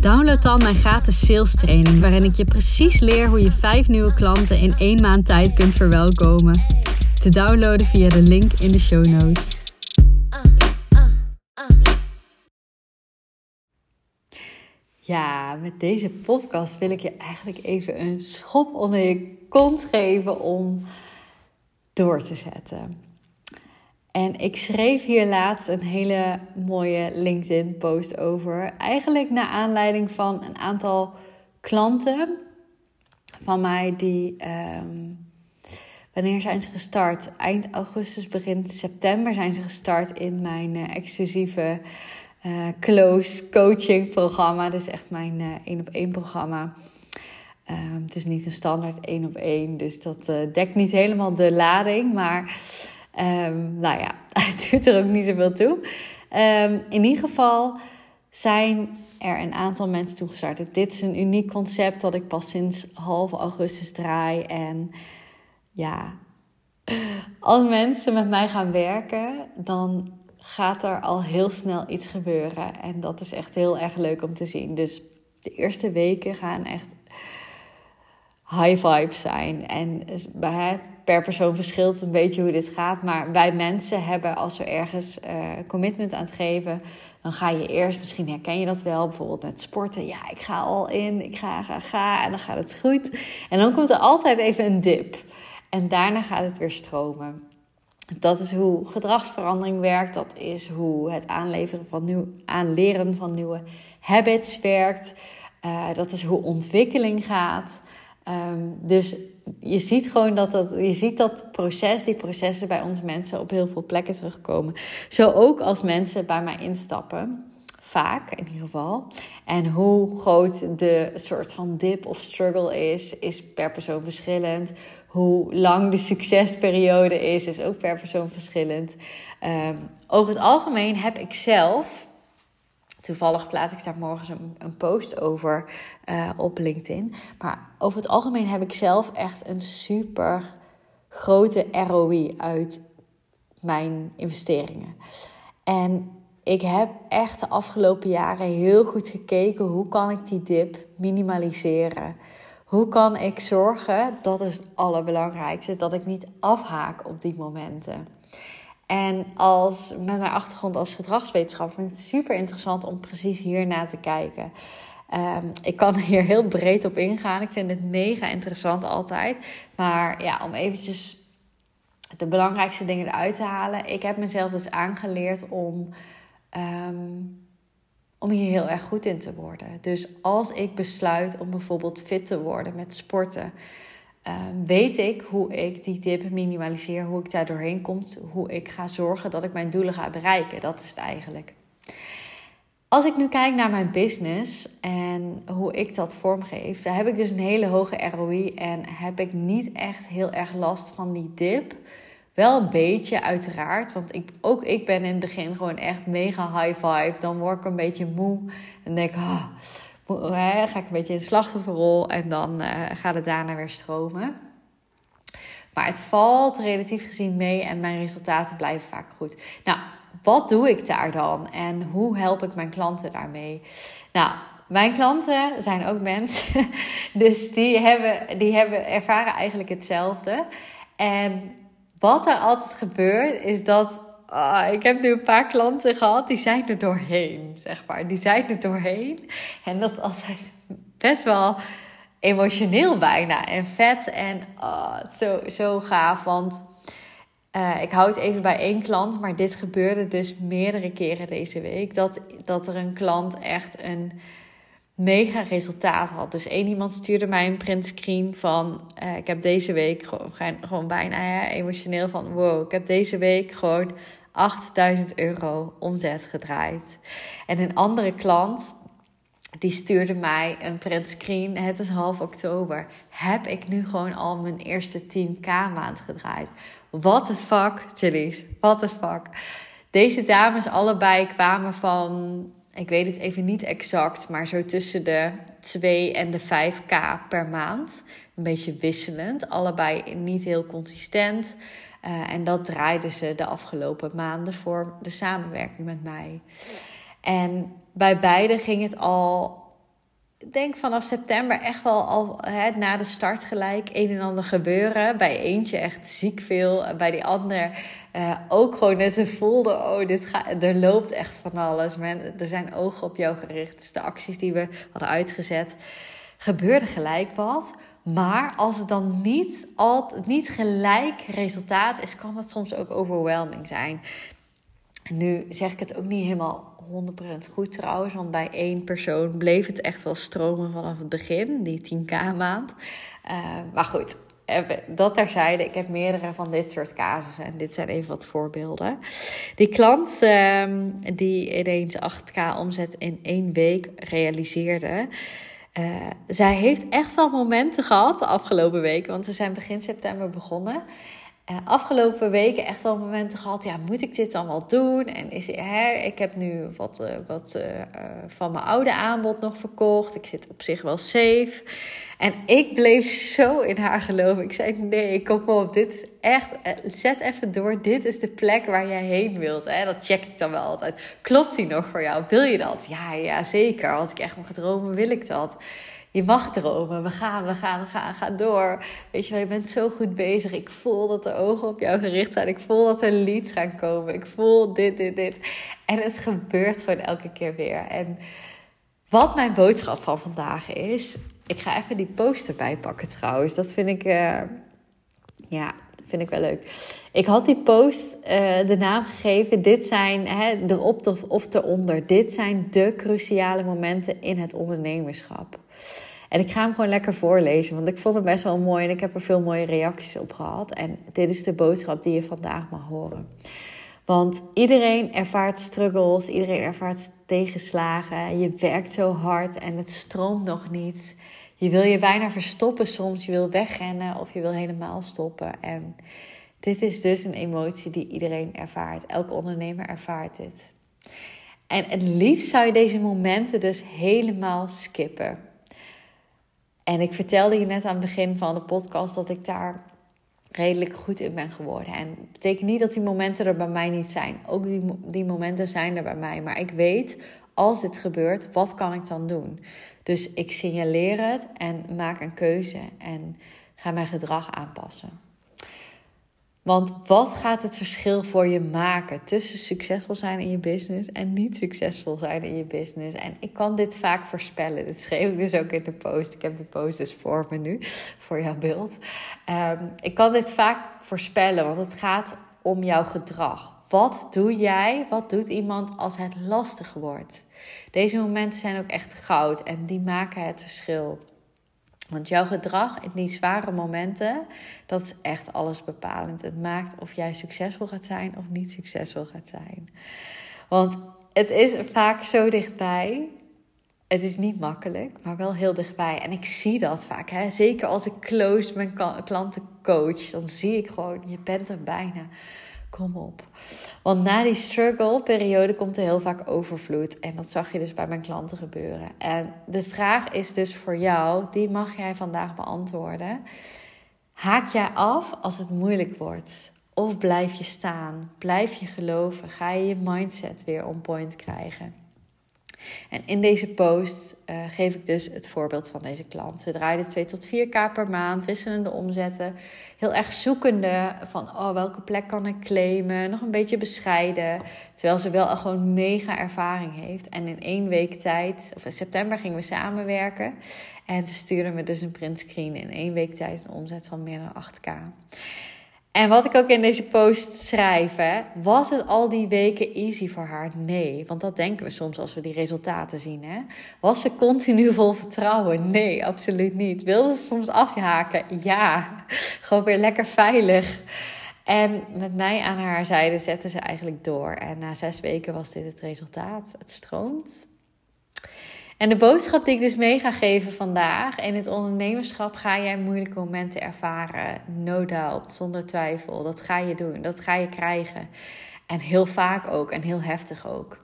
download dan mijn gratis sales training, waarin ik je precies leer hoe je vijf nieuwe klanten in één maand tijd kunt verwelkomen. Te downloaden via de link in de show notes. Ja, met deze podcast wil ik je eigenlijk even een schop onder je kont geven om door te zetten. En ik schreef hier laatst een hele mooie LinkedIn-post over. Eigenlijk naar aanleiding van een aantal klanten van mij die. Ehm, wanneer zijn ze gestart? Eind augustus, begin september zijn ze gestart in mijn uh, exclusieve uh, close coaching programma. Dit is echt mijn één op één programma. Um, het is niet een standaard één op één, dus dat dekt niet helemaal de lading. Maar Um, nou ja, het doet er ook niet zoveel toe. Um, in ieder geval zijn er een aantal mensen toegestart. Dit is een uniek concept dat ik pas sinds half augustus draai. En ja, als mensen met mij gaan werken, dan gaat er al heel snel iets gebeuren. En dat is echt heel erg leuk om te zien. Dus de eerste weken gaan echt high vibes zijn. En per persoon verschilt een beetje hoe dit gaat. Maar wij mensen hebben, als we ergens uh, commitment aan het geven, dan ga je eerst, misschien herken je dat wel, bijvoorbeeld met sporten. Ja, ik ga al in, ik ga, ga, ga. En dan gaat het goed. En dan komt er altijd even een dip. En daarna gaat het weer stromen. Dat is hoe gedragsverandering werkt. Dat is hoe het aanleveren van nieuw, aanleren van nieuwe habits werkt. Uh, dat is hoe ontwikkeling gaat. Um, dus je ziet gewoon dat, dat, je ziet dat proces, die processen bij ons mensen op heel veel plekken terugkomen. Zo ook als mensen bij mij instappen. Vaak in ieder geval. En hoe groot de soort van dip of struggle is, is per persoon verschillend. Hoe lang de succesperiode is, is ook per persoon verschillend. Um, over het algemeen heb ik zelf Toevallig plaats ik daar morgens een, een post over uh, op LinkedIn. Maar over het algemeen heb ik zelf echt een super grote ROI uit mijn investeringen. En ik heb echt de afgelopen jaren heel goed gekeken hoe kan ik die dip minimaliseren. Hoe kan ik zorgen, dat is het allerbelangrijkste, dat ik niet afhaak op die momenten. En als, met mijn achtergrond als gedragswetenschapper vind ik het super interessant om precies hier naar te kijken. Um, ik kan hier heel breed op ingaan. Ik vind het mega interessant altijd. Maar ja, om eventjes de belangrijkste dingen eruit te halen. Ik heb mezelf dus aangeleerd om, um, om hier heel erg goed in te worden. Dus als ik besluit om bijvoorbeeld fit te worden met sporten Ehm, weet ik hoe ik die dip minimaliseer, hoe ik daar doorheen kom, hoe ik ga zorgen dat ik mijn doelen ga bereiken. Dat is het eigenlijk. Als ik nu kijk naar mijn business en hoe ik dat vormgeef, heb ik dus een hele hoge ROI en heb ik niet echt heel erg last van die dip. Wel een beetje, uiteraard. Want ik, ook ik ben in het begin gewoon echt mega high vibe. Dan word ik een beetje moe en denk, oh, ga ik een beetje in de slachtofferrol en dan uh, gaat het daarna weer stromen. Maar het valt relatief gezien mee en mijn resultaten blijven vaak goed. Nou, wat doe ik daar dan en hoe help ik mijn klanten daarmee? Nou, mijn klanten zijn ook mensen, dus die, hebben, die hebben, ervaren eigenlijk hetzelfde. En wat er altijd gebeurt, is dat Oh, ik heb nu een paar klanten gehad, die zijn er doorheen, zeg maar. Die zijn er doorheen. En dat is altijd best wel emotioneel bijna. En vet en oh, zo, zo gaaf. Want uh, ik houd even bij één klant, maar dit gebeurde dus meerdere keren deze week. Dat, dat er een klant echt een mega resultaat had. Dus één iemand stuurde mij een printscreen van... Uh, ik heb deze week gewoon, gewoon bijna emotioneel van... wow, ik heb deze week gewoon 8000 euro omzet gedraaid. En een andere klant, die stuurde mij een printscreen. Het is half oktober. Heb ik nu gewoon al mijn eerste 10k maand gedraaid? What the fuck, chillies? What the fuck? Deze dames allebei kwamen van, ik weet het even niet exact, maar zo tussen de 2 en de 5k per maand. Een beetje wisselend. Allebei niet heel consistent. Uh, en dat draaiden ze de afgelopen maanden voor de samenwerking met mij. En bij beide ging het al, ik denk vanaf september echt wel al hè, na de start gelijk een en ander gebeuren. Bij eentje echt ziek veel. Bij die ander uh, ook gewoon net een voelde, oh, dit gaat, er loopt echt van alles. Man, er zijn ogen op jou gericht. Dus de acties die we hadden uitgezet, gebeurde gelijk wat. Maar als het dan niet, altijd, niet gelijk resultaat is, kan dat soms ook overwhelming zijn. Nu zeg ik het ook niet helemaal 100% goed trouwens, want bij één persoon bleef het echt wel stromen vanaf het begin, die 10k maand. Uh, maar goed, dat terzijde. Ik heb meerdere van dit soort casussen en dit zijn even wat voorbeelden. Die klant uh, die ineens 8k omzet in één week realiseerde. Uh, zij heeft echt wel momenten gehad de afgelopen weken, want we zijn begin september begonnen. Uh, afgelopen weken echt wel momenten gehad. Ja, moet ik dit dan wel doen? En is, hè, ik heb nu wat, uh, wat uh, van mijn oude aanbod nog verkocht. Ik zit op zich wel safe. En ik bleef zo in haar geloven. Ik zei: Nee, kom op. Dit is echt. Zet even door. Dit is de plek waar jij heen wilt. Hè? Dat check ik dan wel altijd. Klopt die nog voor jou? Wil je dat? Ja, ja, zeker. Als ik echt mag dromen, wil ik dat je mag dromen. We gaan, we gaan, we gaan, ga door. Weet je wel, je bent zo goed bezig. Ik voel dat de ogen op jou gericht zijn. Ik voel dat er leads gaan komen. Ik voel dit, dit, dit. En het gebeurt gewoon elke keer weer. En wat mijn boodschap van vandaag is. Ik ga even die post erbij pakken trouwens. Dat vind ik. Uh, ja, vind ik wel leuk. Ik had die post uh, de naam gegeven. Dit zijn hè, erop of eronder. Dit zijn de cruciale momenten in het ondernemerschap. En ik ga hem gewoon lekker voorlezen, want ik vond het best wel mooi en ik heb er veel mooie reacties op gehad. En dit is de boodschap die je vandaag mag horen. Want iedereen ervaart struggles, iedereen ervaart tegenslagen. Je werkt zo hard en het stroomt nog niet. Je wil je bijna verstoppen soms, je wil wegrennen of je wil helemaal stoppen. En dit is dus een emotie die iedereen ervaart. Elke ondernemer ervaart dit. En het liefst zou je deze momenten dus helemaal skippen. En ik vertelde je net aan het begin van de podcast dat ik daar redelijk goed in ben geworden. En dat betekent niet dat die momenten er bij mij niet zijn. Ook die, die momenten zijn er bij mij. Maar ik weet, als dit gebeurt, wat kan ik dan doen? Dus ik signaleer het en maak een keuze en ga mijn gedrag aanpassen. Want wat gaat het verschil voor je maken tussen succesvol zijn in je business en niet succesvol zijn in je business? En ik kan dit vaak voorspellen. Dit schreef ik dus ook in de post. Ik heb de post dus voor me nu, voor jouw beeld. Ehm, ik kan dit vaak voorspellen, want het gaat om jouw gedrag. Wat doe jij, wat doet iemand als het lastig wordt? Deze momenten zijn ook echt goud en die maken het verschil. Want jouw gedrag in die zware momenten, dat is echt alles bepalend. Het maakt of jij succesvol gaat zijn of niet succesvol gaat zijn. Want het is vaak zo dichtbij. Het is niet makkelijk, maar wel heel dichtbij. En ik zie dat vaak. Hè? Zeker als ik close mijn klanten coach, dan zie ik gewoon, je bent er bijna. Kom op. Want na die struggle-periode komt er heel vaak overvloed. En dat zag je dus bij mijn klanten gebeuren. En de vraag is dus voor jou, die mag jij vandaag beantwoorden. Haak jij af als het moeilijk wordt? Of blijf je staan? Blijf je geloven? Ga je je mindset weer on point krijgen? En in deze post uh, geef ik dus het voorbeeld van deze klant. Ze draaide 2 tot 4k per maand, wisselende omzetten. Heel erg zoekende van oh, welke plek kan ik claimen. Nog een beetje bescheiden. Terwijl ze wel gewoon mega ervaring heeft. En in één week tijd, of in september gingen we samenwerken. En ze stuurde me dus een printscreen in één week tijd een omzet van meer dan 8k. En wat ik ook in deze post schrijf, hè, was het al die weken easy voor haar? Nee, want dat denken we soms als we die resultaten zien. Hè? Was ze continu vol vertrouwen? Nee, absoluut niet. Wilde ze soms afhaken? Ja, gewoon weer lekker veilig. En met mij aan haar zijde zette ze eigenlijk door. En na zes weken was dit het resultaat. Het stroomt. En de boodschap die ik dus mee ga geven vandaag: in het ondernemerschap ga jij moeilijke momenten ervaren. No doubt, zonder twijfel. Dat ga je doen, dat ga je krijgen. En heel vaak ook en heel heftig ook.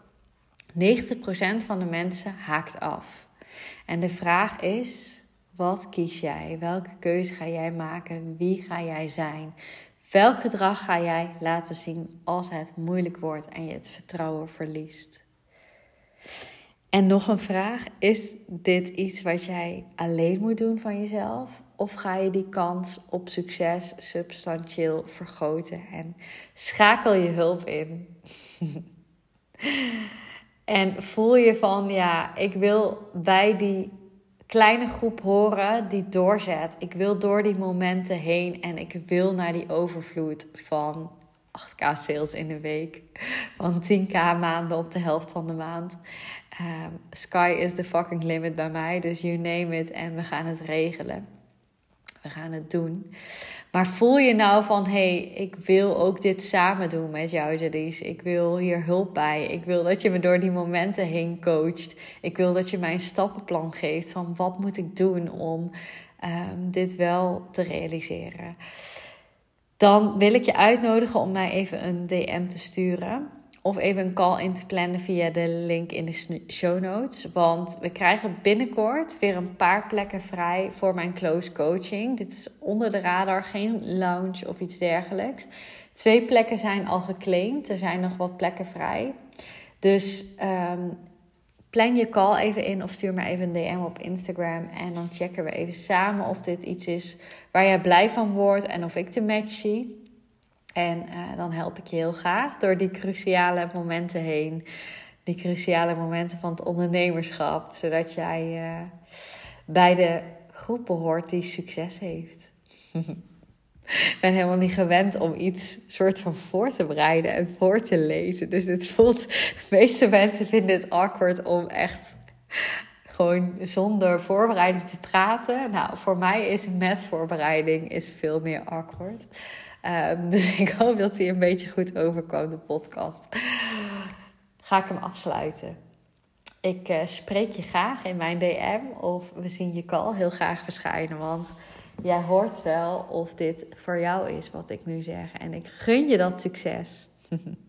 90% van de mensen haakt af. En de vraag is: wat kies jij? Welke keuze ga jij maken? Wie ga jij zijn? Welk gedrag ga jij laten zien als het moeilijk wordt en je het vertrouwen verliest? En nog een vraag: is dit iets wat jij alleen moet doen van jezelf? Of ga je die kans op succes substantieel vergroten en schakel je hulp in? en voel je van ja, ik wil bij die kleine groep horen die doorzet. Ik wil door die momenten heen en ik wil naar die overvloed van 8k sales in de week, van 10k maanden op de helft van de maand. Um, sky is the fucking limit bij mij, dus you name it en we gaan het regelen. We gaan het doen. Maar voel je nou van, hey, ik wil ook dit samen doen met jou, Jadis. Ik wil hier hulp bij. Ik wil dat je me door die momenten heen coacht. Ik wil dat je mij een stappenplan geeft van wat moet ik doen om um, dit wel te realiseren. Dan wil ik je uitnodigen om mij even een DM te sturen of even een call in te plannen via de link in de show notes. Want we krijgen binnenkort weer een paar plekken vrij voor mijn close coaching. Dit is onder de radar, geen lounge of iets dergelijks. Twee plekken zijn al geclaimd, er zijn nog wat plekken vrij. Dus um, plan je call even in of stuur me even een DM op Instagram. En dan checken we even samen of dit iets is waar jij blij van wordt en of ik de match zie. En uh, dan help ik je heel graag door die cruciale momenten heen. Die cruciale momenten van het ondernemerschap. Zodat jij uh, bij de groep behoort die succes heeft. ik ben helemaal niet gewend om iets soort van voor te bereiden en voor te lezen. Dus dit voelt. De meeste mensen vinden het awkward om echt gewoon zonder voorbereiding te praten. Nou, voor mij is met voorbereiding is veel meer awkward. Um, dus ik hoop dat hij een beetje goed overkwam, de podcast. Ga ik hem afsluiten. Ik uh, spreek je graag in mijn DM of we zien je call heel graag verschijnen. Want jij hoort wel of dit voor jou is wat ik nu zeg. En ik gun je dat succes.